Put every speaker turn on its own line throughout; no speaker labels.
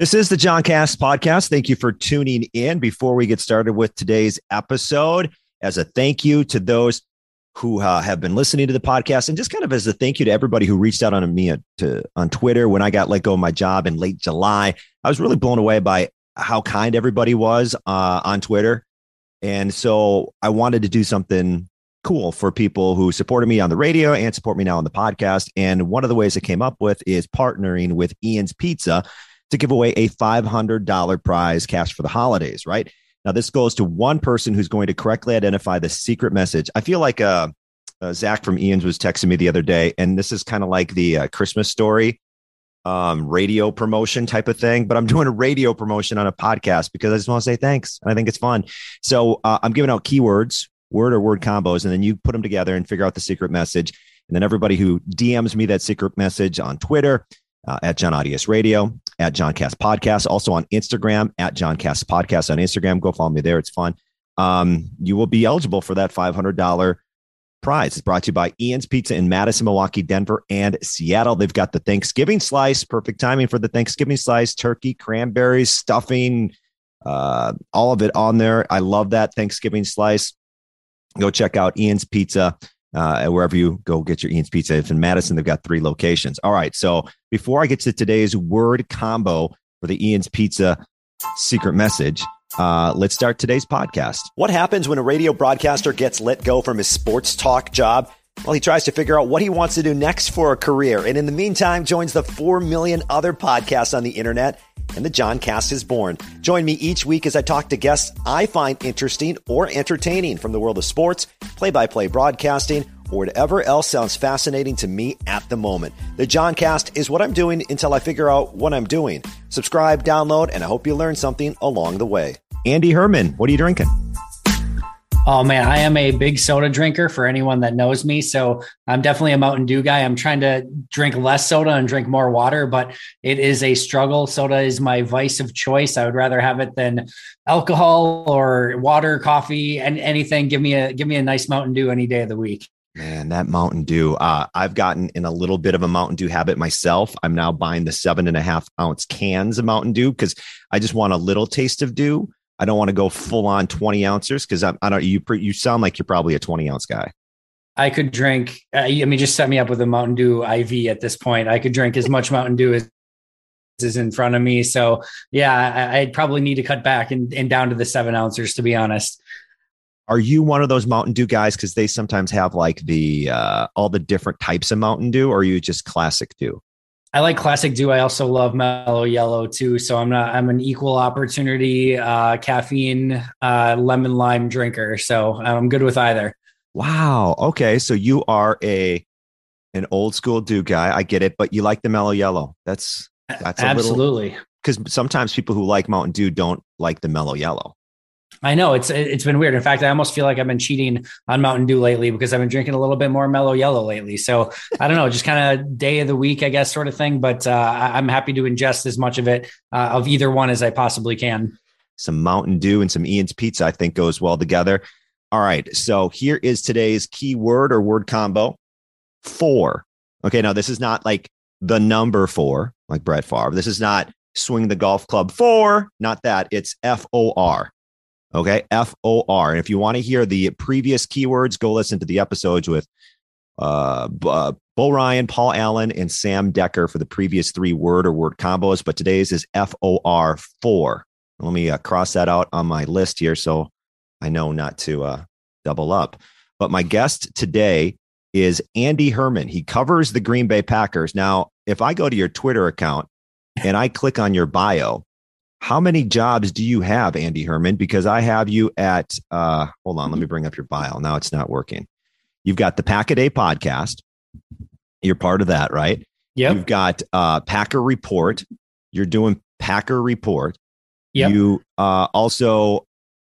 This is the John Cast podcast. Thank you for tuning in. Before we get started with today's episode, as a thank you to those who uh, have been listening to the podcast, and just kind of as a thank you to everybody who reached out on me to, on Twitter when I got let go of my job in late July, I was really blown away by how kind everybody was uh, on Twitter, and so I wanted to do something cool for people who supported me on the radio and support me now on the podcast. And one of the ways I came up with is partnering with Ian's Pizza to give away a $500 prize cash for the holidays, right? Now, this goes to one person who's going to correctly identify the secret message. I feel like uh, uh Zach from Ian's was texting me the other day, and this is kind of like the uh, Christmas story um, radio promotion type of thing, but I'm doing a radio promotion on a podcast because I just want to say thanks. And I think it's fun. So uh, I'm giving out keywords, word or word combos, and then you put them together and figure out the secret message. And then everybody who DMs me that secret message on Twitter, uh, at John Audius Radio, at John Cast Podcast, also on Instagram at John Cast Podcast on Instagram. Go follow me there; it's fun. Um, you will be eligible for that five hundred dollar prize. It's brought to you by Ian's Pizza in Madison, Milwaukee, Denver, and Seattle. They've got the Thanksgiving slice, perfect timing for the Thanksgiving slice: turkey, cranberries, stuffing, uh, all of it on there. I love that Thanksgiving slice. Go check out Ian's Pizza uh, wherever you go get your Ian's Pizza. If in Madison, they've got three locations. All right. So before I get to today's word combo for the Ian's Pizza secret message, uh, let's start today's podcast. What happens when a radio broadcaster gets let go from his sports talk job? Well, he tries to figure out what he wants to do next for a career. And in the meantime, joins the 4 million other podcasts on the internet and the John Cast is born. Join me each week as I talk to guests I find interesting or entertaining from the world of sports, play by play broadcasting, or whatever else sounds fascinating to me at the moment. The John Cast is what I'm doing until I figure out what I'm doing. Subscribe, download, and I hope you learn something along the way. Andy Herman, what are you drinking?
Oh man, I am a big soda drinker for anyone that knows me. So I'm definitely a Mountain Dew guy. I'm trying to drink less soda and drink more water, but it is a struggle. Soda is my vice of choice. I would rather have it than alcohol or water, coffee, and anything. Give me a give me a nice Mountain Dew any day of the week.
Man, that Mountain Dew. Uh, I've gotten in a little bit of a Mountain Dew habit myself. I'm now buying the seven and a half ounce cans of Mountain Dew because I just want a little taste of dew. I don't want to go full on 20 ounces because I, I, don't, you, you sound like you're probably a 20 ounce guy.
I could drink, uh, I mean, just set me up with a Mountain Dew IV at this point. I could drink as much Mountain Dew as is in front of me. So yeah, I, would probably need to cut back and, and down to the seven ounces, to be honest.
Are you one of those Mountain Dew guys? Cause they sometimes have like the, uh, all the different types of Mountain Dew or are you just classic Dew?
I like classic dew. I also love Mello Yello too. So I'm not. I'm an equal opportunity uh, caffeine uh, lemon lime drinker. So I'm good with either.
Wow. Okay. So you are a an old school dew guy. I get it, but you like the Mello Yello. That's that's
absolutely
because sometimes people who like Mountain Dew don't like the Mello Yello.
I know it's it's been weird. In fact, I almost feel like I've been cheating on Mountain Dew lately because I've been drinking a little bit more Mello Yello lately. So I don't know, just kind of day of the week, I guess, sort of thing. But uh, I'm happy to ingest as much of it uh, of either one as I possibly can.
Some Mountain Dew and some Ian's Pizza, I think, goes well together. All right, so here is today's keyword or word combo: four. Okay, now this is not like the number four, like Brett Favre. This is not swing the golf club four, not that. It's F O R. Okay. F O R. And if you want to hear the previous keywords, go listen to the episodes with uh, uh, Bo Ryan, Paul Allen, and Sam Decker for the previous three word or word combos. But today's is F O R 4. Let me uh, cross that out on my list here so I know not to uh, double up. But my guest today is Andy Herman. He covers the Green Bay Packers. Now, if I go to your Twitter account and I click on your bio, how many jobs do you have, Andy Herman? Because I have you at, uh, hold on, let me bring up your bio. Now it's not working. You've got the Pack a Day podcast. You're part of that, right?
Yeah.
You've got uh, Packer Report. You're doing Packer Report.
Yeah.
You uh, also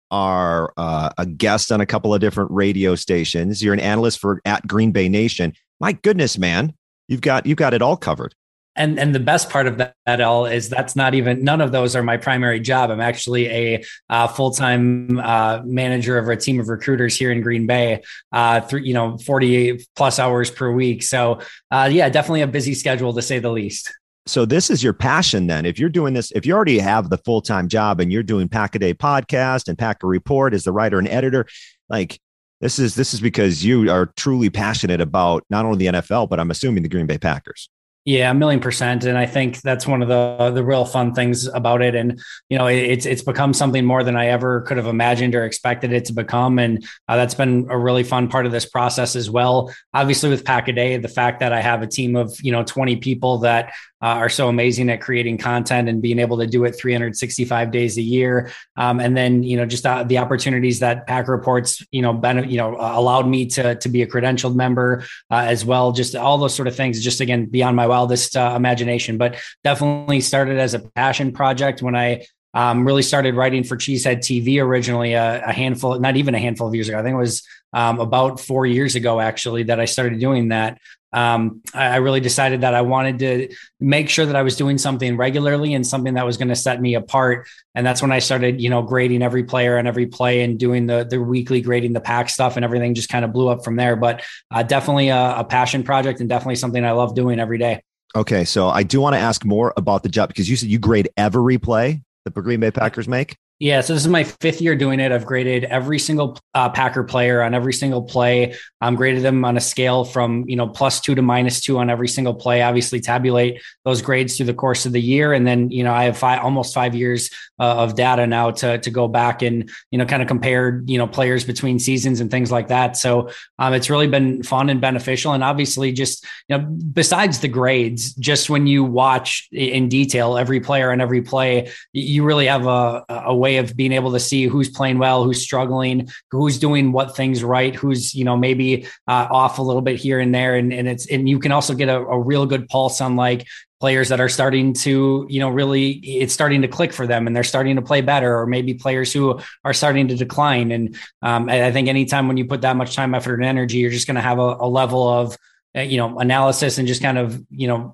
are uh, a guest on a couple of different radio stations. You're an analyst for at Green Bay Nation. My goodness, man, you've got you've got it all covered
and and the best part of that, that, all is that's not even none of those are my primary job i'm actually a uh, full-time uh, manager of a team of recruiters here in green bay uh, you know 48 plus hours per week so uh, yeah definitely a busy schedule to say the least
so this is your passion then. If you're doing this, if you already have the full time job and you're doing Pack a Day podcast and Packer Report as the writer and editor, like this is this is because you are truly passionate about not only the NFL, but I'm assuming the Green Bay Packers.
Yeah, a million percent, and I think that's one of the the real fun things about it. And you know, it's it's become something more than I ever could have imagined or expected it to become, and uh, that's been a really fun part of this process as well. Obviously, with Pack a Day, the fact that I have a team of you know twenty people that uh, are so amazing at creating content and being able to do it 365 days a year. Um, and then, you know, just uh, the opportunities that Pack Reports, you know, ben- you know, uh, allowed me to, to be a credentialed member uh, as well. Just all those sort of things, just again, beyond my wildest uh, imagination, but definitely started as a passion project when I um, really started writing for Cheesehead TV originally a, a, handful, not even a handful of years ago. I think it was um, about four years ago, actually, that I started doing that um, I really decided that I wanted to make sure that I was doing something regularly and something that was going to set me apart. And that's when I started, you know, grading every player and every play and doing the the weekly grading the pack stuff and everything just kind of blew up from there. But uh, definitely a, a passion project and definitely something I love doing every day.
Okay, so I do want to ask more about the job because you said you grade every play that the Green Bay Packers make.
Yeah, so this is my fifth year doing it. I've graded every single uh, Packer player on every single play. I'm graded them on a scale from you know plus two to minus two on every single play. Obviously, tabulate those grades through the course of the year, and then you know I have five, almost five years uh, of data now to to go back and you know kind of compare you know players between seasons and things like that. So um, it's really been fun and beneficial, and obviously just you know besides the grades, just when you watch in detail every player and every play, you really have a, a way of being able to see who's playing well, who's struggling, who's doing what things right, who's you know maybe uh, off a little bit here and there, and and it's and you can also get a, a real good pulse on like players that are starting to you know really it's starting to click for them and they're starting to play better or maybe players who are starting to decline. And um, i think anytime when you put that much time effort and energy you're just going to have a, a level of uh, you know analysis and just kind of you know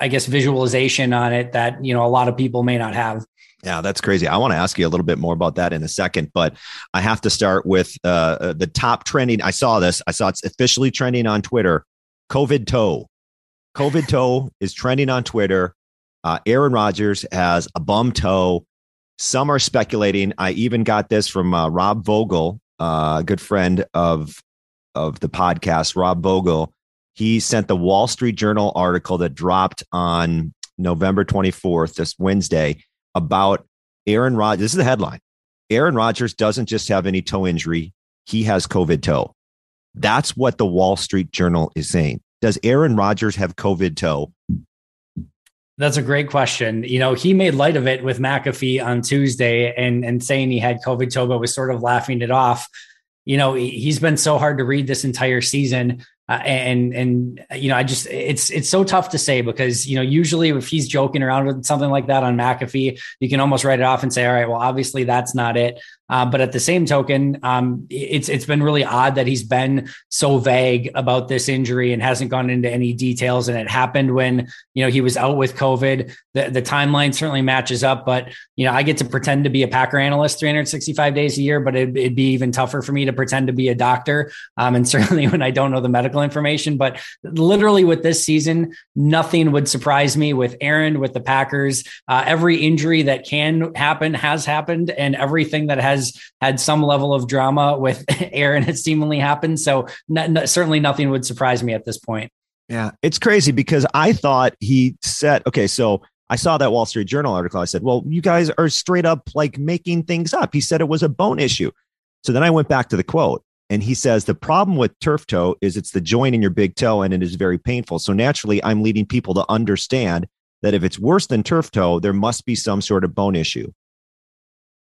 i guess visualization on it that you know a lot of people may not have
yeah, that's crazy. I want to ask you a little bit more about that in a second, but I have to start with uh, uh, the top trending. I saw this. I saw it's officially trending on Twitter. COVID toe. COVID toe is trending on Twitter. Uh, Aaron Rodgers has a bum toe. Some are speculating. I even got this from uh, Rob Vogel, uh, a good friend of of the podcast. Rob Vogel. He sent the Wall Street Journal article that dropped on November 24th, this Wednesday about Aaron Rodgers. This is the headline. Aaron Rodgers doesn't just have any toe injury, he has COVID toe. That's what the Wall Street Journal is saying. Does Aaron Rodgers have COVID toe?
That's a great question. You know, he made light of it with McAfee on Tuesday and, and saying he had COVID toe, but was sort of laughing it off. You know, he's been so hard to read this entire season. Uh, and and you know, I just it's it's so tough to say because you know usually if he's joking around with something like that on McAfee, you can almost write it off and say, all right, well, obviously that's not it. Uh, but at the same token, um, it's it's been really odd that he's been so vague about this injury and hasn't gone into any details. And it happened when you know he was out with COVID. The the timeline certainly matches up, but you know I get to pretend to be a Packer analyst 365 days a year, but it'd, it'd be even tougher for me to pretend to be a doctor. Um, and certainly when I don't know the medical information. But literally with this season, nothing would surprise me with Aaron with the Packers. Uh, every injury that can happen has happened, and everything that has has had some level of drama with Aaron It seemingly happened. So certainly nothing would surprise me at this point.
Yeah, it's crazy because I thought he said, okay, so I saw that Wall Street Journal article. I said, well, you guys are straight up like making things up. He said it was a bone issue. So then I went back to the quote and he says, the problem with turf toe is it's the joint in your big toe and it is very painful. So naturally, I'm leading people to understand that if it's worse than turf toe, there must be some sort of bone issue.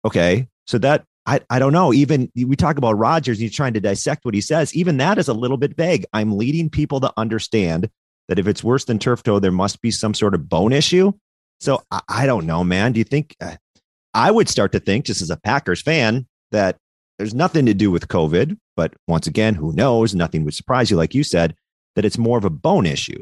Okay. So that I, I don't know. Even we talk about Rodgers, he's trying to dissect what he says. Even that is a little bit vague. I'm leading people to understand that if it's worse than turf toe, there must be some sort of bone issue. So I, I don't know, man. Do you think uh, I would start to think, just as a Packers fan, that there's nothing to do with COVID? But once again, who knows? Nothing would surprise you, like you said, that it's more of a bone issue.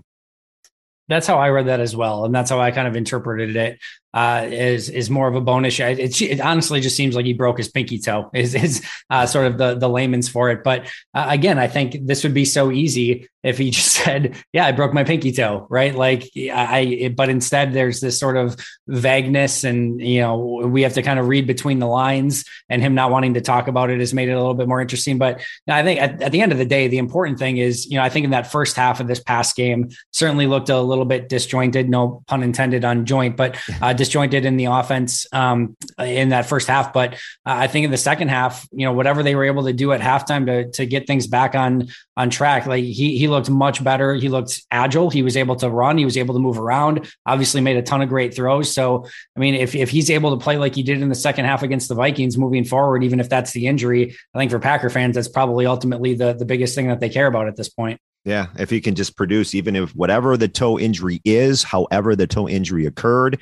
That's how I read that as well, and that's how I kind of interpreted it uh, is is more of a bonus. It, it, honestly just seems like he broke his pinky toe. Is is uh, sort of the the layman's for it. But uh, again, I think this would be so easy if he just said, "Yeah, I broke my pinky toe," right? Like I. But instead, there's this sort of vagueness, and you know, we have to kind of read between the lines. And him not wanting to talk about it has made it a little bit more interesting. But I think at, at the end of the day, the important thing is, you know, I think in that first half of this past game certainly looked a little bit disjointed. No pun intended on joint, but. Uh, disjointed in the offense um, in that first half. But uh, I think in the second half, you know, whatever they were able to do at halftime to to get things back on on track, like he he looked much better. He looked agile. He was able to run. He was able to move around. Obviously, made a ton of great throws. So, I mean, if if he's able to play like he did in the second half against the Vikings, moving forward, even if that's the injury, I think for Packer fans, that's probably ultimately the the biggest thing that they care about at this point.
Yeah, if he can just produce, even if whatever the toe injury is, however the toe injury occurred,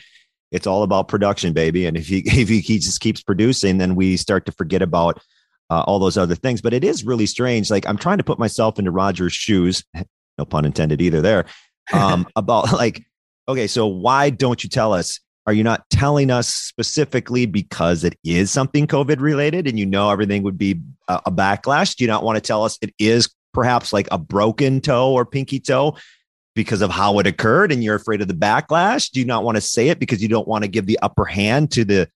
it's all about production, baby. And if he if he, he just keeps producing, then we start to forget about uh, all those other things. But it is really strange. Like I'm trying to put myself into Rodgers' shoes, no pun intended either there. Um, about like, okay, so why don't you tell us? Are you not telling us specifically because it is something COVID related and you know everything would be a, a backlash? Do you not want to tell us it is perhaps like a broken toe or pinky toe? because of how it occurred and you're afraid of the backlash? Do you not want to say it because you don't want to give the upper hand to the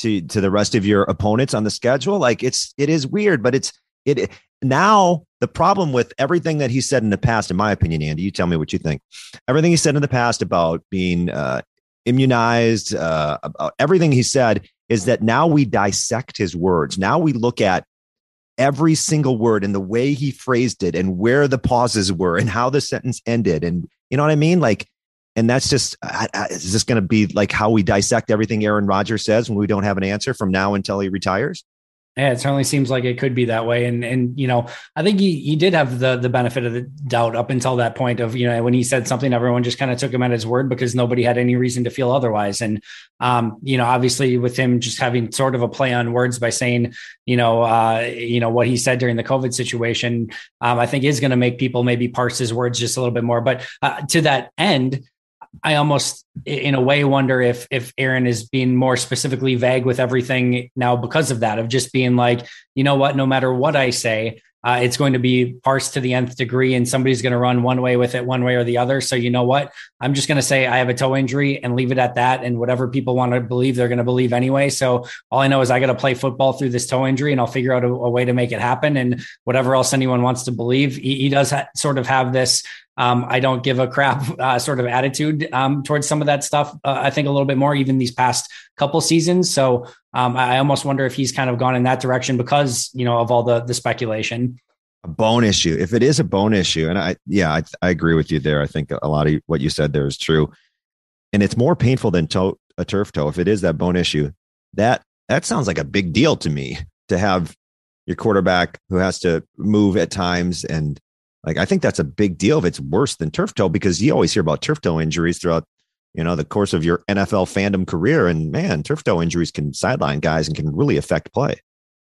to to the rest of your opponents on the schedule? Like it's it is weird, but it's it now the problem with everything that he said in the past, in my opinion, Andy, you tell me what you think. Everything he said in the past about being uh, immunized, uh, about everything he said is that now we dissect his words. Now we look at every single word and the way he phrased it and where the pauses were and how the sentence ended. And you know what I mean? Like, and that's just, is this going to be like how we dissect everything Aaron Rodgers says when we don't have an answer from now until he retires?
Yeah, it certainly seems like it could be that way. And and you know, I think he he did have the the benefit of the doubt up until that point of, you know, when he said something, everyone just kind of took him at his word because nobody had any reason to feel otherwise. And um, you know, obviously with him just having sort of a play on words by saying, you know, uh, you know, what he said during the COVID situation, um, I think is going to make people maybe parse his words just a little bit more. But uh, to that end, I almost, in a way, wonder if if Aaron is being more specifically vague with everything now because of that, of just being like, you know what, no matter what I say, uh, it's going to be parsed to the nth degree, and somebody's going to run one way with it, one way or the other. So you know what, I'm just going to say I have a toe injury and leave it at that. And whatever people want to believe, they're going to believe anyway. So all I know is I got to play football through this toe injury, and I'll figure out a, a, way to make it happen. And whatever else anyone wants to believe, he, he does ha- sort of have this um, I don't give a crap uh, sort of attitude um, towards some of that stuff. Uh, I think a little bit more even these past couple seasons. So um, I almost wonder if he's kind of gone in that direction because you know of all the the speculation.
A bone issue. If it is a bone issue, and I yeah I, I agree with you there. I think a lot of what you said there is true, and it's more painful than toe, a turf toe. If it is that bone issue, that that sounds like a big deal to me to have your quarterback who has to move at times and like I think that's a big deal if it's worse than turf toe because you always hear about turf toe injuries throughout you know the course of your NFL fandom career, and man, turf toe injuries can sideline guys and can really affect play.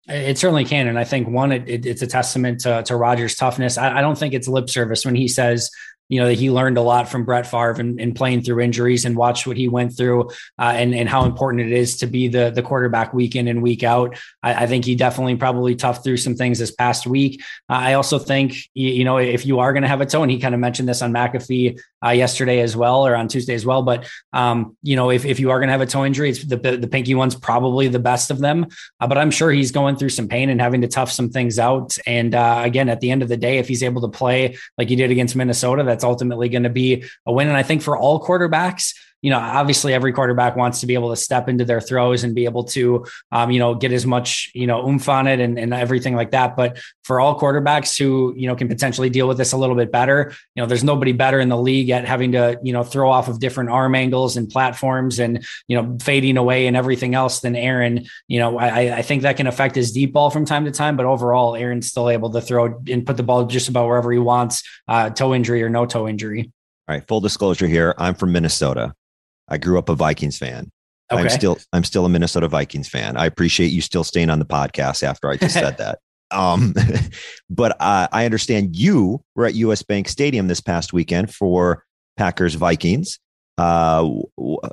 It certainly can, and I think one, it, it, it's a testament to, to Rodgers' toughness. I, I, don't think it's lip service when he says, you know, that he learned a lot from Brett Favre and, and playing through injuries and watched what he went through uh, and, and how important it is to be the, the quarterback week in and week out. I, I think he definitely probably toughed through some things this past week. Uh, I also think, you know, if you are going to have a toe, and he kind of mentioned this on McAfee uh, yesterday as well, or on Tuesday as well, but, um, you know, if, if you are going to have a toe injury, it's the, the pinky one's probably the best of them. Uh, but I'm sure he's going through some pain and having to tough some things out. And uh, again, at the end of the day, if he's able to play like he did against Minnesota, that's ultimately going to be a win. And I think for all quarterbacks, you know, obviously every quarterback wants to be able to step into their throws and be able to, um, you know, get as much, you know, oomph on it and, and everything like that. But for all quarterbacks who, you know, can potentially deal with this a little bit better, you know, there's nobody better in the league at having to, you know, throw off of different arm angles and platforms and, you know, fading away and everything else than Aaron. You know, I, I think that can affect his deep ball from time to time, but overall, Aaron's still able to throw and put the ball just about wherever he wants, uh, toe injury or no toe injury.
All right, full disclosure here. I'm from Minnesota. I grew up a Vikings fan. Okay. I'm still I'm still a Minnesota Vikings fan. I appreciate you still staying on the podcast after I just said that. Um, but uh, I understand you were at US Bank Stadium this past weekend for Packers Vikings. Uh,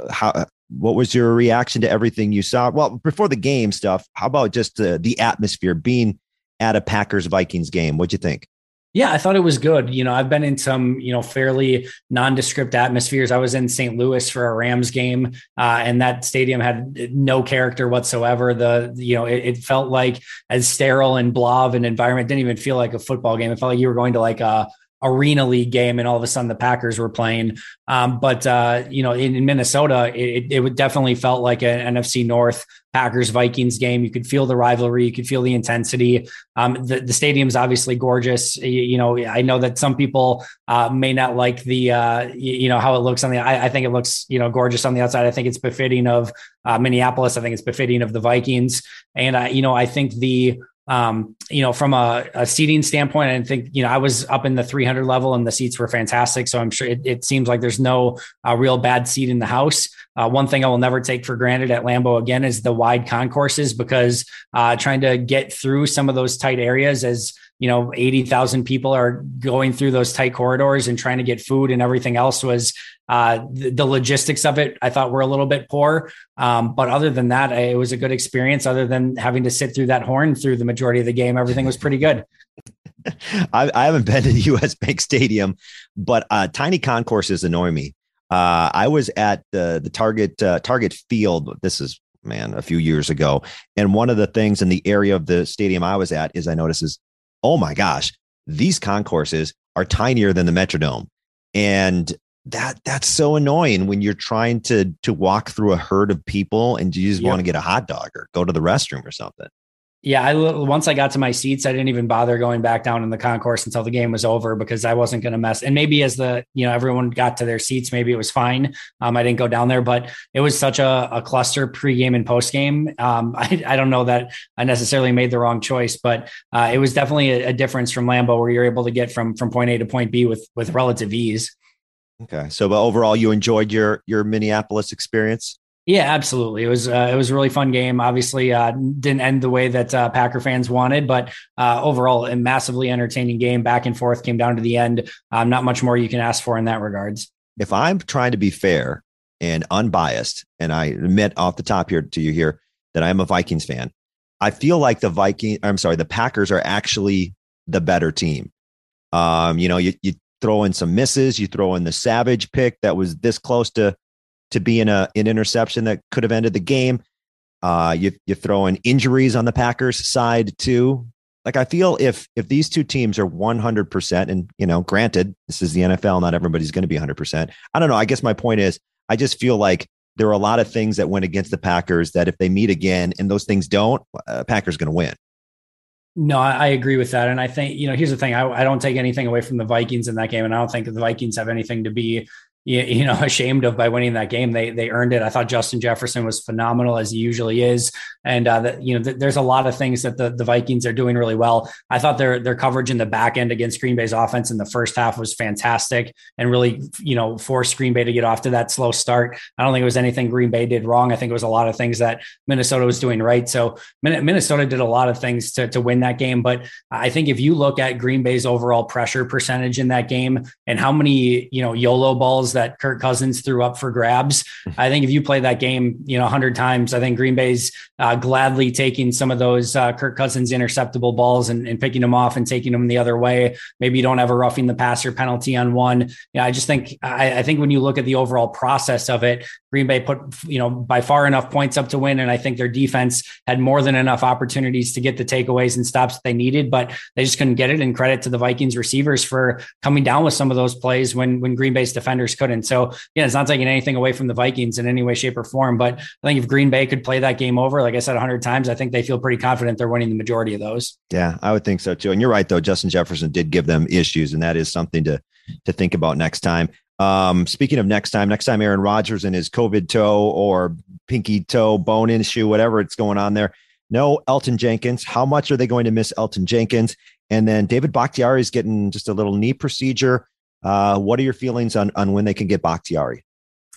how what was your reaction to everything you saw? Well, before the game stuff, how about just the the atmosphere being at a Packers Vikings game? What'd you think?
Yeah, I thought it was good. You know, I've been in some, you know, fairly nondescript atmospheres. I was in St. Louis for a Rams game, uh, and that stadium had no character whatsoever. The, you know, it, it, felt like as sterile and blah of an environment. It didn't even feel like a football game. It felt like you were going to like a arena league game and all of a sudden the Packers were playing. Um, but uh, you know, in, in Minnesota, it, it would definitely felt like an NFC North Packers Vikings game. You could feel the rivalry, you could feel the intensity. Um, the, the stadium's obviously gorgeous. You, you, know, I know that some people uh, may not like the uh, you, you, know how it looks on the. I, I, think it looks you know gorgeous on the outside. I think it's befitting of uh, Minneapolis. I think it's befitting of the Vikings, and uh, you know I think the um, you know, from a, a, seating standpoint, I think, you know, I was up in the 300 level and the seats were fantastic. So I'm sure it, it seems like there's no uh, real bad seat in the house. Uh, one thing I will never take for granted at Lambeau again is the wide concourses because uh, trying to get through some of those tight areas as you know 80,000 people are going through those tight corridors and trying to get food and everything else was uh, the, the, logistics of it I thought were a little bit poor. Um, but other than that it was a good experience other than having to sit through that horn through the majority of the game. Everything was pretty good.
I, I, haven't been to the US Bank Stadium but uh, tiny concourses annoy me. Uh, I was at the the Target uh, Target Field this is man a few years ago. And one of the things in the area of the stadium I was at is I noticed is oh my gosh, these concourses are tinier than the Metrodome. And that that's so annoying when you're trying to to walk through a herd of people and you just yep. want to get a hot dog or go to the restroom or something.
Yeah, I once I got to my seats, I didn't even bother going back down in the concourse until the game was over because I wasn't going to mess. And maybe as the you know everyone got to their seats, maybe it was fine. Um, I didn't go down there, but it was such a, a cluster pregame and postgame. Um, I, I don't know that I necessarily made the wrong choice, but uh, it was definitely a, a difference from Lambeau, where you're able to get from from point A to point B with with relative ease.
Okay, so but overall, you enjoyed your your Minneapolis experience.
Yeah, absolutely. It was uh, it was a really fun game. Obviously, uh, didn't end the way that uh, Packer fans wanted, but uh, overall, a massively entertaining game. Back and forth, came down to the end. Um, not much more you can ask for in that regards.
If I'm trying to be fair and unbiased, and I admit off the top here to you here that I'm a Vikings fan, I feel like the Viking. I'm sorry, the Packers are actually the better team. Um, you know, you you throw in some misses, you throw in the Savage pick that was this close to to be in a an interception that could have ended the game. Uh, you you throw in injuries on the Packers side too. Like I feel if if these two teams are 100% and you know, granted, this is the NFL, not everybody's going to be 100%. I don't know. I guess my point is I just feel like there are a lot of things that went against the Packers that if they meet again and those things don't, uh, Packers going to win.
No, I agree with that. And I think, you know, here's the thing I, I, don't take anything away from the Vikings in that game. And I don't think the Vikings have anything to be you know ashamed of by winning that game. They they earned it. I thought Justin Jefferson was phenomenal as he usually is, and uh, that you know th- there's a lot of things that the, the Vikings are doing really well. I thought their their coverage in the back end against Green Bay's offense in the first half was fantastic and really you know forced Green Bay to get off to that slow start. I don't think it was anything Green Bay did wrong. I think it was a lot of things that Minnesota was doing right. So Minnesota did a lot of things to to win that game, but I think if you look at Green Bay's overall pressure percentage in that game and how many you know YOLO balls that Kirk Cousins threw up for grabs. I think if you play that game, you know, 100 times, I think Green Bay's uh, gladly taking some of those uh, Kirk Cousins interceptable balls and, and, picking them off and taking them the other way. Maybe you don't have a roughing the passer penalty on one. Yeah, I just think I, I think when you look at the overall process of it, Green Bay put you know by far enough points up to win, and I think their defense had more than enough opportunities to get the takeaways and stops they needed, but they just couldn't get it. And credit to the Vikings receivers for coming down with some of those plays when when Green Bay's defenders couldn't. So yeah, it's not taking anything away from the Vikings in any way, shape, or form. But I think if Green Bay could play that game over, like I said, hundred times, I think they feel pretty confident they're winning the majority of those.
Yeah, I would think so too. And you're right though, Justin Jefferson did give them issues, and that is something to to think about next time. Um, speaking of next time, next time Aaron Rodgers and his COVID toe or pinky toe bone issue, whatever it's going on there. No Elgton Jenkins. How much are they going to miss Elgton Jenkins? And then David Bakhtiari is getting just a little knee procedure. Uh, what are your feelings on on when they can get Bakhtiari?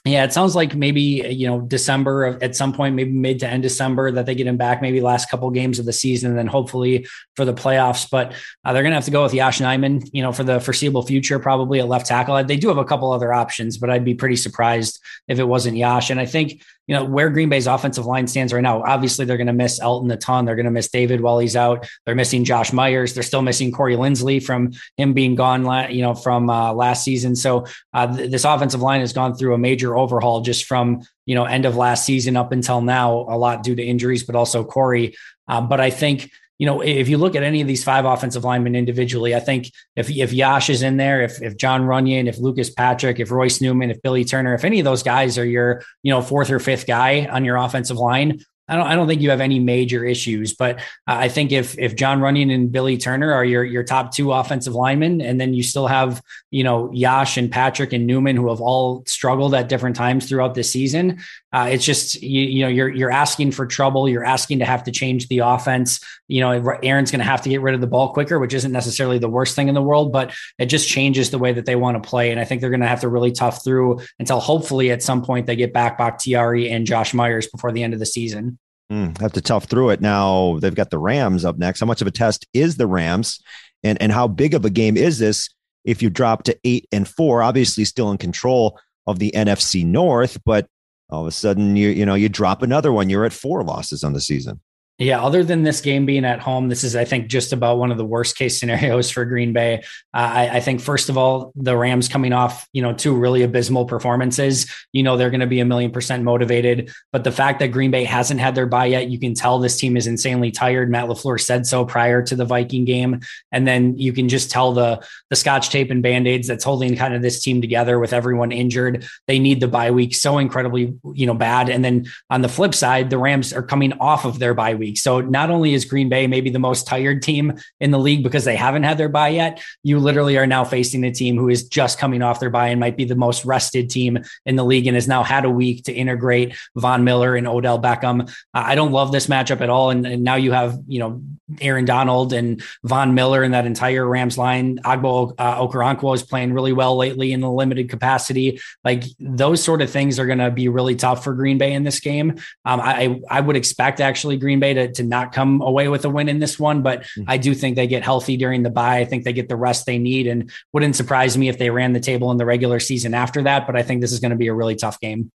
Yeah, it sounds like maybe you know December of, at some point, maybe mid to end December that they get him back. Maybe last couple games of the season, and then hopefully for the playoffs. But uh, they're going to have to go with Yosh Nijman, you know, for the foreseeable future, probably at left tackle. They do have a couple other options, but I'd be pretty surprised if it wasn't Yash. And I think you know where Green Bay's offensive line stands right now. Obviously, they're going to miss Elgton a ton. They're going to miss David while he's out. They're missing Josh Myers. They're still missing Corey Linsley from him being gone, you know, from uh, last season. So uh, th- this offensive line has gone through a major overhaul just from you know end of last season up until now. A lot due to injuries, but also Corey. Uh, but I think you know, if you look at any of these five offensive linemen individually, I think if if Yosh is in there, if if Jon Runyan, if Lucas Patrick, if Royce Newman, if Billy Turner, if any of those guys are your, you know, fourth or fifth guy on your offensive line, I don't, I don't think you have any major issues, but I think if if Jon Runyan and Billy Turner are your your top two offensive linemen, and then you still have you know Yosh and Patrick and Newman who have all struggled at different times throughout the season, uh, it's just you, you know you're you're asking for trouble. You're asking to have to change the offense. You know Aaron's going to have to get rid of the ball quicker, which isn't necessarily the worst thing in the world, but it just changes the way that they want to play. And I think they're going to have to really tough through until hopefully at some point they get back Bakhtiari and Josh Myers before the end of the season.
Mm, have to tough through it. Now they've got the Rams up next. How much of a test is the Rams, and and how big of a game is this? If you drop to eight and four, obviously still in control of the NFC North, but all of a sudden you you know you drop another one. You're at four losses on the season.
Yeah, other than this game being at home, this is, I think, just about one of the worst case scenarios for Green Bay. Uh, I, I, think, first of all, the Rams coming off, you know, two really abysmal performances. You know, they're going to be a million percent motivated. But the fact that Green Bay hasn't had their bye yet, you can tell this team is insanely tired. Matt LaFleur said so prior to the Viking game, and then you can just tell the the Scotch tape and band aids that's holding kind of this team together with everyone injured. They need the bye week so incredibly, you know, bad. And then on the flip side, the Rams are coming off of their bye week week. So not only is Green Bay maybe the most tired team in the league because they haven't had their bye yet, you literally are now facing a team who is just coming off their bye and might be the most rested team in the league and has now had a week to integrate Von Miller and Odell Beckham. I don't love this matchup at all. And, and now you have, you know, Aaron Donald and Von Miller and that entire Rams line. Agbo uh, Okoronkwo is playing really well lately in the limited capacity. Like those sort of things are going to be really tough for Green Bay in this game. Um, I I would expect actually Green Bay to, to not come away with a win in this one, but mm-hmm. I do think they get healthy during the bye. I think they get the rest they need, and wouldn't surprise me if they ran the table in the regular season after that. But I think this is going to be a really tough game.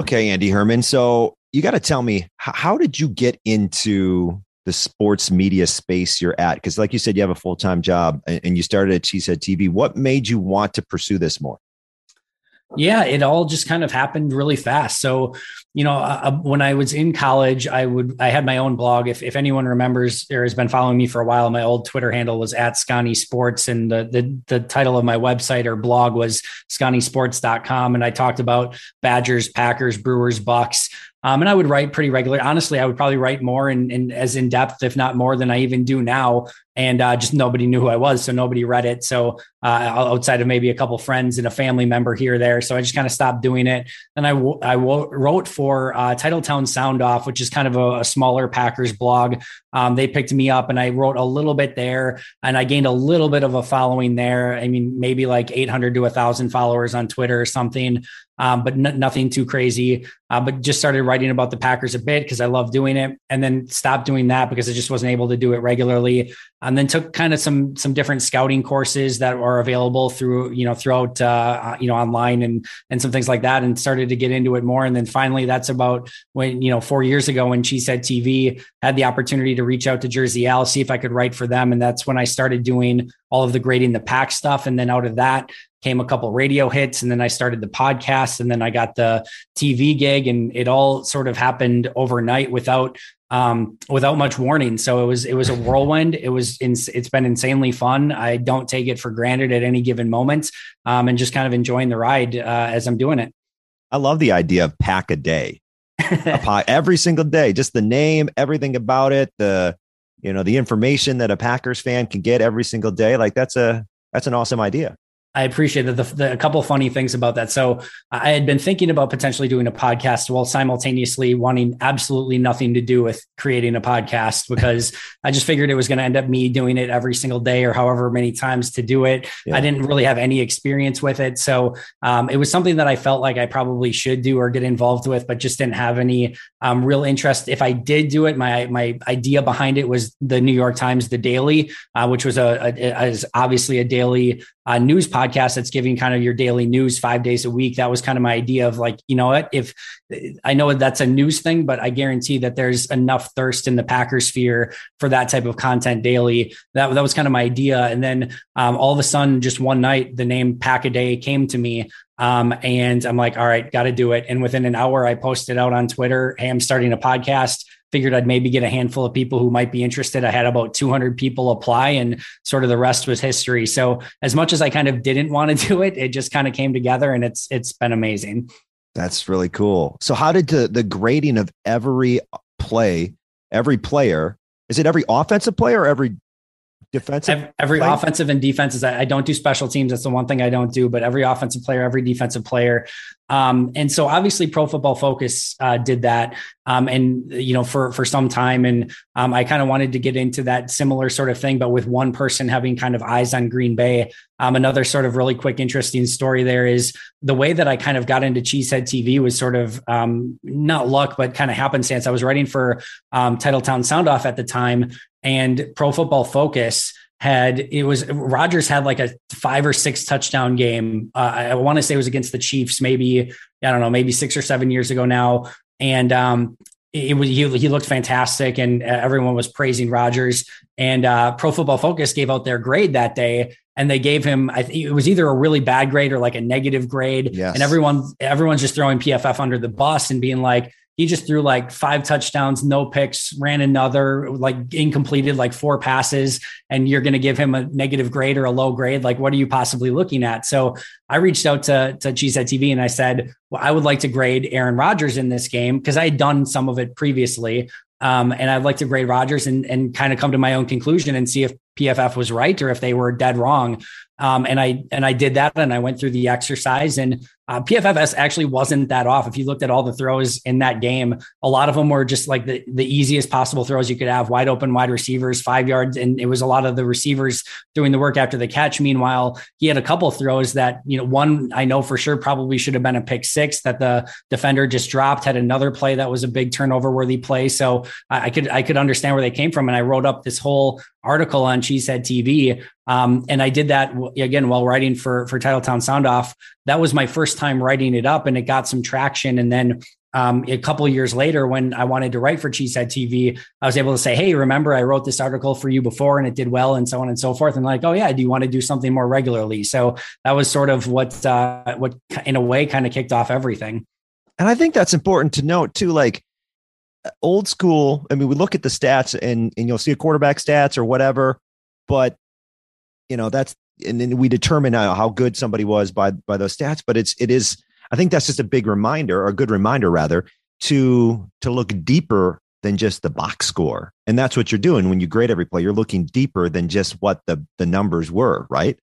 Okay, Andy Herman. So you got to tell me how did you get into the sports media space you're at? Because, like you said, you have a full time job and you started at Cheesehead TV. What made you want to pursue this more?
Yeah, it all just kind of happened really fast. So, you know, uh, uh, when I was in college, I would I had my own blog. If if anyone remembers or has been following me for a while, my old Twitter handle was at Scotty Sports, and the the the title of my website or blog was ScottySports.com, and I talked about Badgers, Packers, Brewers, Bucks. Um, and I would write pretty regularly. Honestly, I would probably write more and, and as in depth, if not more, than I even do now. And uh, just nobody knew who I was, so nobody read it. So uh, outside of maybe a couple friends and a family member here there, so I just kind of stopped doing it. Then I, w- I w- wrote for uh, Titletown Sound Off, which is kind of a, a smaller Packers blog. Um, they picked me up, and I wrote a little bit there, and I gained a little bit of a following there. I mean, maybe like 800 to 1,000 followers on Twitter or something um, but n- nothing too crazy. Uh, but just started writing about the Packers a bit because I love doing it, and then stopped doing that because I just wasn't able to do it regularly. And then took kind of some some different scouting courses that are available through you know throughout uh, you know online and and some things like that, and started to get into it more. And then finally, that's about when you know four years ago when Cheesehead TV had the opportunity to reach out to Jersey Al, see if I could write for them, and that's when I started doing all of the grading the pack stuff. And then out of that, came a couple radio hits and then I started the podcast and then I got the TV gig and it all sort of happened overnight without um, without much warning. So it was it was a whirlwind. It was in, it's been insanely fun. I don't take it for granted at any given moment, um, and just kind of enjoying the ride uh, as I'm doing it.
I love the idea of pack a day, a pie, every single day. Just the name, everything about it, the you know the information that a Packers fan can get every single day. Like that's a that's an awesome idea.
I appreciate that. The, the, a couple funny things about that. So I had been thinking about potentially doing a podcast while simultaneously wanting absolutely nothing to do with creating a podcast because I just figured it was going to end up me doing it every single day or however many times to do it. Yeah. I didn't really have any experience with it. So um, it was something that I felt like I probably should do or get involved with, but just didn't have any um, real interest. If I did do it, my, my idea behind it was the New York Times, The Daily, uh, which was a, a, a, obviously a daily uh, news podcast that's giving kind of your daily news five days a week. That was kind of my idea of like, you know what, if I know that's a news thing, but I guarantee that there's enough thirst in the Packer sphere for that type of content daily. That, that was kind of my idea. And then um, all of a sudden, just one night, the name Pack a Day came to me. Um, and I'm like, all right, got to do it. And within an hour, I posted out on Twitter, hey, I'm starting a podcast figured I'd maybe get a handful of people who might be interested. I had about 200 people apply and sort of the rest was history. So as much as I kind of didn't want to do it, it just kind of came together and it's it's been amazing.
That's really cool. So how did the the grading of every play, every player, is it every offensive player or every defensive
every play? offensive and defenses I, I, don't do special teams that's the one thing i don't do but every offensive player every defensive player um, and so obviously pro football focus uh, did that. Um, and you know for for some time and um, i kind of wanted to get into that similar sort of thing but with one person having kind of eyes on green bay um, another sort of really quick interesting story there is the way that i kind of got into cheesehead tv was sort of um, not luck but kind of happenstance. I was writing for um, titletown sound off at the time and Pro Football Focus had it was Rodgers had like a five or six touchdown game. Uh, I want to say it was against the Chiefs, maybe I don't know, maybe six or seven years ago now, and um, it was he, he looked fantastic, and everyone was praising Rodgers. And uh, Pro Football Focus gave out their grade that day, and they gave him I think it was either a really bad grade or like a negative grade. Yes. And everyone everyone's just throwing PFF under the bus and being like, he just threw like five touchdowns, no picks, ran another, like incompleted, like four passes, and you're going to give him a negative grade or a low grade. Like, what are you possibly looking at? So I reached out to, to Cheesehead TV and I said, well, I would like to grade Aaron Rodgers in this game because I had done some of it previously. Um, and I'd like to grade Rodgers and, and kind of come to my own conclusion and see if PFF was right or if they were dead wrong. Um, and I and I did that and I went through the exercise and uh, PFF's actually wasn't that off. If you looked at all the throws in that game, a lot of them were just like the, the easiest possible throws you could have wide open wide receivers, five yards. And it was a lot of the receivers doing the work after the catch. Meanwhile, he had a couple throws that, you know, one I know for sure probably should have been a pick six that the defender just dropped, had another play that was a big turnover worthy play. So I, I could, I could understand where they came from. And I wrote up this whole article on Cheesehead TV. Um, and I did that again while writing for for Titletown Sound Off. That was my first time writing it up, and it got some traction. And then um, a couple years later, when I wanted to write for Cheesehead TV, I was able to say, "Hey, remember I wrote this article for you before, and it did well, and so on and so forth." And like, "Oh yeah, do you want to do something more regularly?" So that was sort of what uh, what in a way kind of kicked off everything.
And I think that's important to note too. Like old school. I mean, we look at the stats and and you'll see a quarterback stats or whatever, but you know that's and then we determine how, good somebody was by by those stats. But it's it is. I think that's just a big reminder, or a good reminder rather, to to look deeper than just the box score. And that's what you're doing when you grade every play. You're looking deeper than just what the the numbers were, right?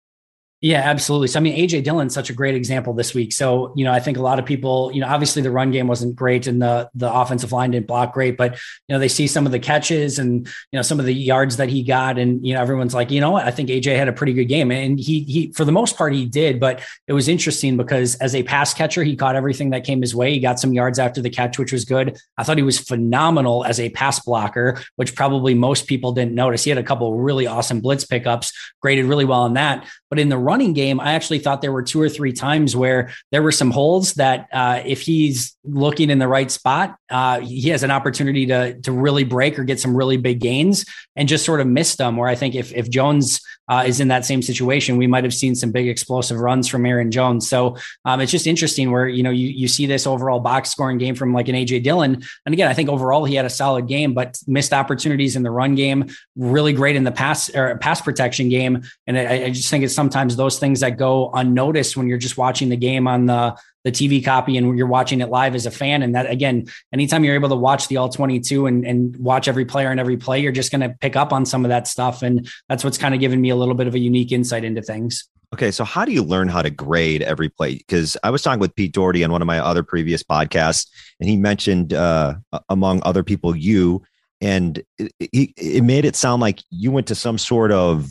Yeah, absolutely. So, I mean, AJ Dillon's such a great example this week. So, you know, I think a lot of people, you know, obviously the run game wasn't great and the the offensive line didn't block great, but you know, they see some of the catches and you know some of the yards that he got, and you know, everyone's like, you know what, I think AJ had a pretty good game, and he he for the most part he did, but it was interesting because as a pass catcher, he caught everything that came his way. He got some yards after the catch, which was good. I thought he was phenomenal as a pass blocker, which probably most people didn't notice. He had a couple really awesome blitz pickups, graded really well on that, but in the running game, I actually thought there were two or three times where there were some holes that uh, if he's looking in the right spot, uh, he has an opportunity to to really break or get some really big gains and just sort of missed them. Where I think if if Jones uh, is in that same situation, we might have seen some big explosive runs from Aaron Jones. So um, it's just interesting where you know you you see this overall box scoring game from like an AJ Dillon, and again, I think overall he had a solid game, but missed opportunities in the run game, really great in the pass or pass protection game, and I, I just think it's sometimes those things that go unnoticed when you're just watching the game on the the TV copy and you're watching it live as a fan. And that again, anytime you're able to watch the all 22 and, and watch every player and every play, you're just going to pick up on some of that stuff. And that's what's kind of given me a little bit of a unique insight into things.
Okay, so how do you learn how to grade every play? Because I was talking with Pete Dougherty on one of my other previous podcasts, and he mentioned, uh, among other people, you, and it, it, it, made it sound like you went to some sort of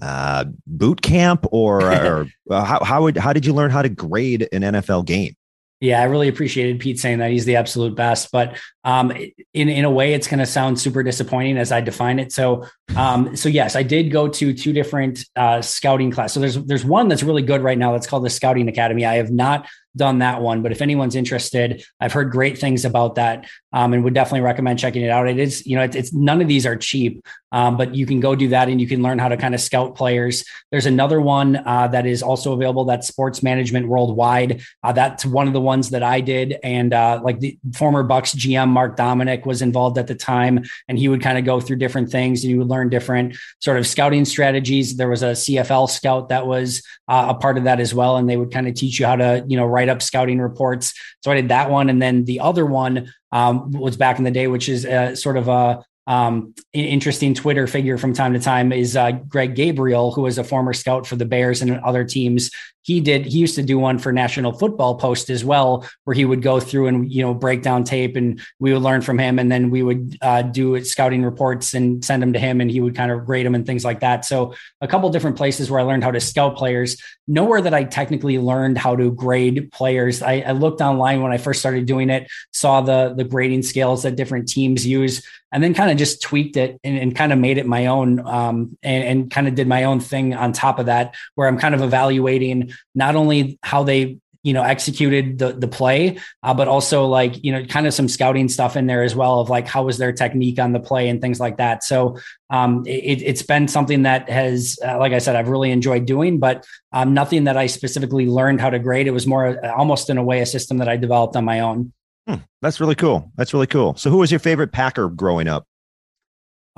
uh, boot camp, or, or how how, would, how did you learn how to grade an NFL game?
Yeah, I really appreciated Pete saying that he's the absolute best. But um, in in a way, it's going to sound super disappointing as I define it. So, um, so yes, I did go to two different uh, scouting class. So there's there's one that's really good right now. That's called the Scouting Academy. I have not done that one, but if anyone's interested, I've heard great things about that um, and would definitely recommend checking it out. It is, you know, it's, it's none of these are cheap, um, but you can go do that and you can learn how to kind of scout players. There's another one uh, that is also available. That's Sports Management Worldwide. Uh, that's one of the ones that I did, and uh, like the former Bucs GM Mark Dominik was involved at the time, and he would kind of go through different things, and you would learn different sort of scouting strategies. There was a CFL scout that was uh, a part of that as well, and they would kind of teach you how to, you know, write up scouting reports. So I did that one, and then the other one um, was back in the day, which is uh, sort of a um, interesting Twitter figure from time to time is uh, Greg Gabriel, who was a former scout for the Bears and other teams he did he used to do one for national football post as well where he would go through and you know break down tape and we would learn from him. And then we would uh, do scouting reports and send them to him and he would kind of grade them and things like that. So a couple different places where i learned how to scout players. Nowhere that i technically learned how to grade players. I, I looked online when i first started doing it saw the the grading scales that different teams use and then kind of just tweaked it and, and kind of made it my own um, and, and kind of did my own thing on top of that where i'm kind of evaluating not only how they you know executed the the play uh, but also like you know kind of some scouting stuff in there as well of like how was their technique on the play and things like that. So um, it, has been something that has uh, like i said i've really enjoyed doing but um, nothing that i specifically learned how to grade. It was more uh, almost in a way a system that i developed on my own.
Hmm, that's really cool. That's really cool. So who was your favorite packer growing up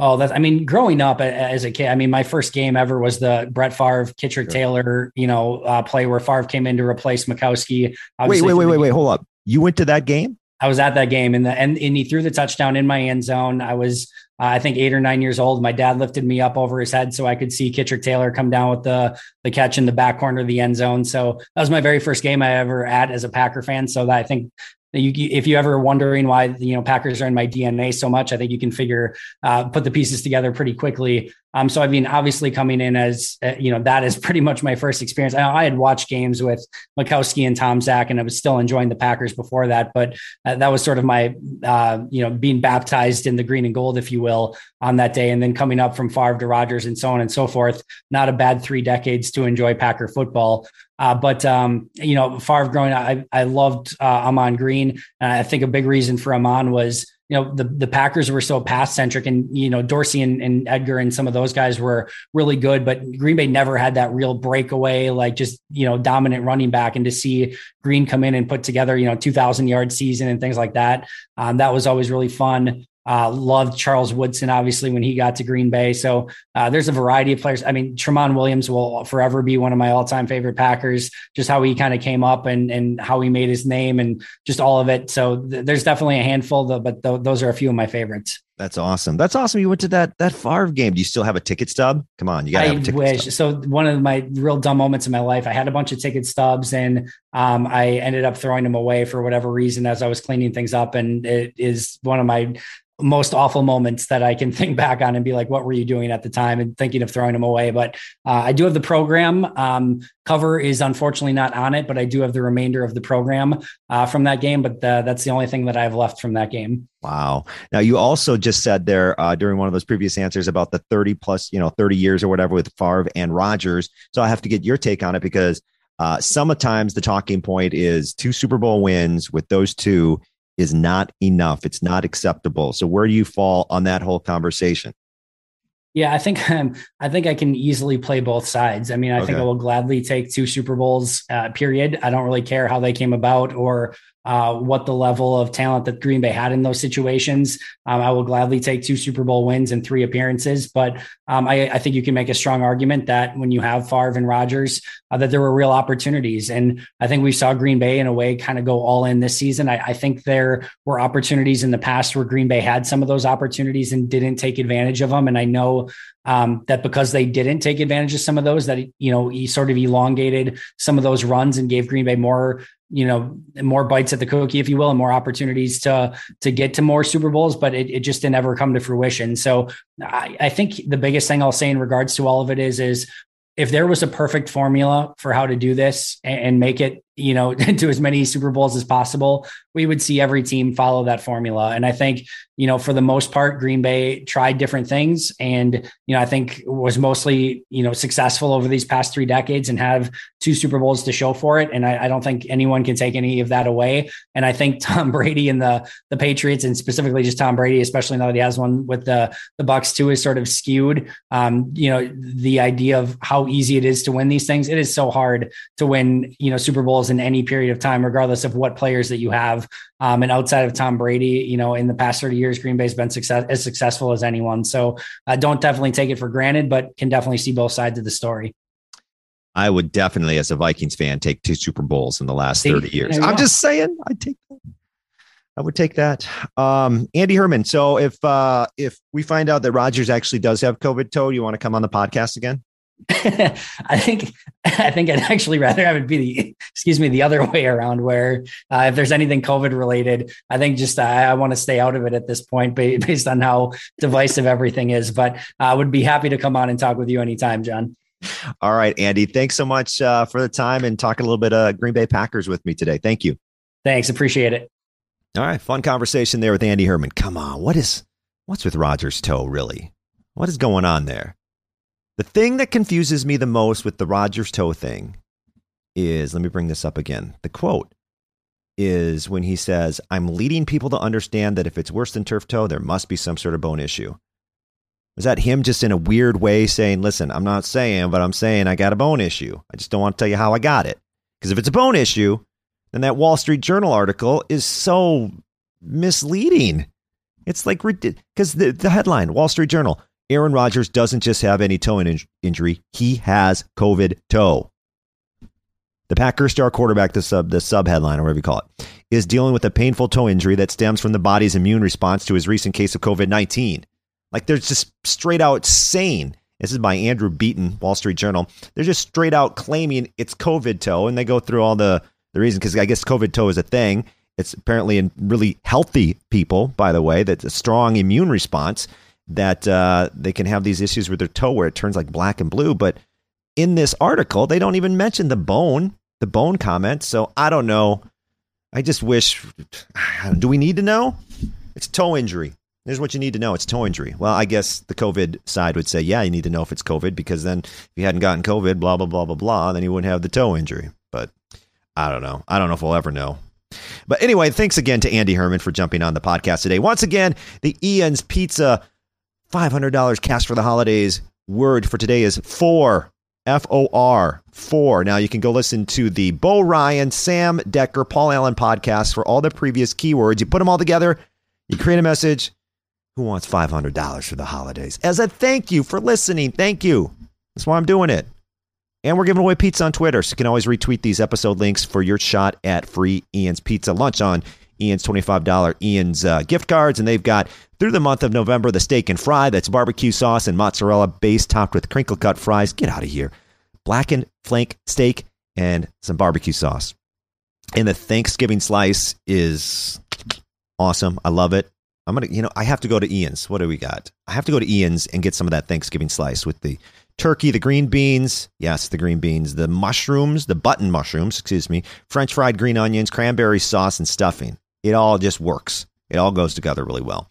Oh, that's, I mean, growing up as a kid, I mean, my first game ever was the Brett Favre, Kitrick sure. Taylor, you know, uh, play where Favre came in to replace Majkowski.
Wait, wait, wait, wait, wait, hold up. You went to that game?
I was at that game and the, and, and he threw the touchdown in my end zone. I was, uh, I think eight or nine years old. My dad lifted me up over his head so I could see Kitrick Taylor come down with the, the catch in the back corner of the end zone. So that was my very first game I ever at as a Packer fan. So that I think you, if you ever wondering why you know Packers are in my DNA so much, I think you can figure uh, put the pieces together pretty quickly. Um, so I mean, obviously coming in as uh, you know that is pretty much my first experience. I, I, had watched games with Majkowski and Tomczak, and I was still enjoying the Packers before that. But uh, that was sort of my uh, you know being baptized in the green and gold, if you will, on that day, and then coming up from Favre to Rodgers and so on and so forth. Not a bad three decades to enjoy Packer football. Uh, but um, you know, Favre growing I, I loved uh, Ahman Green, and I think a big reason for Ahman was you know the the Packers were so pass centric, and you know Dorsey and, and, Edgar and some of those guys were really good, but Green Bay never had that real breakaway, like just you know dominant running back. And to see Green come in and put together you know two thousand yard season and things like that, um, that was always really fun. Uh, loved Charles Woodson, obviously, when he got to Green Bay. So uh, there's a variety of players. I mean, Tramon Williams will forever be one of my all time favorite Packers, just how he kind of came up and, and how he made his name and just all of it. So th- there's definitely a handful, though, but th- those are a few of my favorites.
That's awesome. That's awesome. You went to that that Favre game. Do you still have a ticket stub? Come on, you gotta I
wish.
Stub.
So one of my real dumb moments in my life, I had a bunch of ticket stubs, and um, I ended up throwing them away for whatever reason as I was cleaning things up. And it is one of my most awful moments that I can think back on and be like, what were you doing at the time? And thinking of throwing them away. But uh, I do have the program. Um, cover is unfortunately not on it, but I do have the remainder of the program uh, from that game. But uh, that's the only thing that I have left from that game.
Wow. Now, you also just said there uh, during one of those previous answers about the 30 plus, you know, 30 years or whatever with Favre and Rodgers. So I have to get your take on it because uh, sometimes the talking point is two Super Bowl wins with those two is not enough. It's not acceptable. So where do you fall on that whole conversation?
Yeah, I think um, I think I can easily play both sides. I mean, I okay. think I will gladly take two Super Bowls. Uh, period. I don't really care how they came about or uh, what the level of talent that Green Bay had in those situations. Um, I will gladly take two Super Bowl wins and three appearances, but um, I, I, think you can make a strong argument that when you have Favre and Rodgers, uh, that there were real opportunities. And I think we saw Green Bay in a way kind of go all in this season. I, I think there were opportunities in the past where Green Bay had some of those opportunities and didn't take advantage of them. And I know um, that because they didn't take advantage of some of those, that you know he sort of elongated some of those runs and gave Green Bay more you know more bites at the cookie if you will and more opportunities to to get to more super bowls but it, it just didn't ever come to fruition. So I, I think the biggest thing i'll say in regards to all of it is is if there was a perfect formula for how to do this and, and make it you know to as many super bowls as possible we would see every team follow that formula. And I think, you know, for the most part, Green Bay tried different things and, you know, I think was mostly, you know, successful over these past three decades and have two Super Bowls to show for it. And I, I don't think anyone can take any of that away. And I think Tom Brady and the the Patriots and specifically just Tom Brady, especially now that he has one with the the Bucs too, is sort of skewed. Um, you know, the idea of how easy it is to win these things. It is so hard to win, you know, Super Bowls in any period of time, regardless of what players that you have have. Um, and outside of Tom Brady, you know, in the past 30 years, Green Bay's been success, as successful as anyone. So uh, don't definitely take it for granted, but can definitely see both sides of the story.
I would definitely, as a Vikings fan, take two Super Bowls in the last 30 years. I'm just saying, I'd take that. I would take that. Um, Andy Herman. So if uh, if we find out that Rodgers actually does have COVID toe, you want to come on the podcast again?
I think I think I'd actually rather have it be the excuse me the other way around. Where uh, if there's anything COVID related, I think just uh, I want to stay out of it at this point, based on how divisive everything is. But I would be happy to come on and talk with you anytime, John.
All right, Andy. Thanks so much uh, for the time and talking a little bit of Green Bay Packers with me today. Thank you.
Thanks, appreciate it.
All right, fun conversation there with Andy Herman. Come on, what is what's with Rodgers' toe really? What is going on there? The thing that confuses me the most with the Rodgers toe thing is let me bring this up again. The quote is when he says, I'm leading people to understand that if it's worse than turf toe, there must be some sort of bone issue. Was that him just in a weird way saying, Listen, I'm not saying, but I'm saying I got a bone issue. I just don't want to tell you how I got it. Because if it's a bone issue, then that Wall Street Journal article is so misleading. It's like, because the, the headline, Wall Street Journal, Aaron Rodgers doesn't just have any toe in injury, he has COVID toe. The Packers star quarterback, the sub, the sub headline, or whatever you call it, is dealing with a painful toe injury that stems from the body's immune response to his recent case of COVID 19. Like they're just straight out saying, this is by Andrew Beaton, Wall Street Journal. They're just straight out claiming it's COVID toe, and they go through all the, the reason because I guess COVID toe is a thing. It's apparently in really healthy people, by the way, that's a strong immune response that uh, they can have these issues with their toe where it turns like black and blue. But in this article, they don't even mention the bone, the bone comment. So I don't know. I just wish. Do we need to know? It's toe injury. Here's what you need to know. It's toe injury. Well, I guess the COVID side would say, yeah, you need to know if it's COVID because then if you hadn't gotten COVID, blah, blah, blah, blah, blah, then you wouldn't have the toe injury. But I don't know. I don't know if we'll ever know. But anyway, thanks again to Andy Herman for jumping on the podcast today. Once again, the Ian's Pizza $500 cash for the holidays. Word for today is four. F O R, four. Now you can go listen to the Bo Ryan, Sam Dekker, Paul Allen podcast for all the previous keywords. You put them all together, you create a message. Who wants $500 for the holidays? As a thank you for listening. Thank you. That's why I'm doing it. And we're giving away pizza on Twitter. So you can always retweet these episode links for your shot at free Ian's Pizza lunch on Ian's $25 Ian's uh, gift cards. And they've got through the month of November the steak and fry that's barbecue sauce and mozzarella base topped with crinkle cut fries. Get out of here. Blackened flank steak and some barbecue sauce. And the Thanksgiving slice is awesome. I love it. I'm gonna, you know, I have to go to Ian's. What do we got? I have to go to Ian's and get some of that Thanksgiving slice with the turkey, the green beans. Yes, the green beans, the mushrooms, the button mushrooms, excuse me, French fried green onions, cranberry sauce, and stuffing it all just works. It all goes together really well.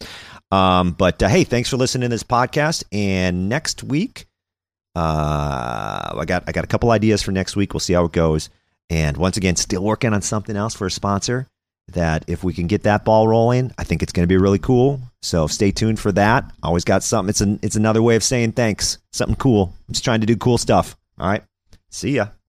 Um, but uh, hey, thanks for listening to this podcast. And next week, uh, I got I got a couple ideas for next week. We'll see how it goes. And once again, still working on something else for a sponsor. That if we can get that ball rolling, I think it's going to be really cool. So stay tuned for that. Always got something. It's an it's another way of saying thanks. Something cool. I'm just trying to do cool stuff. All right. See ya.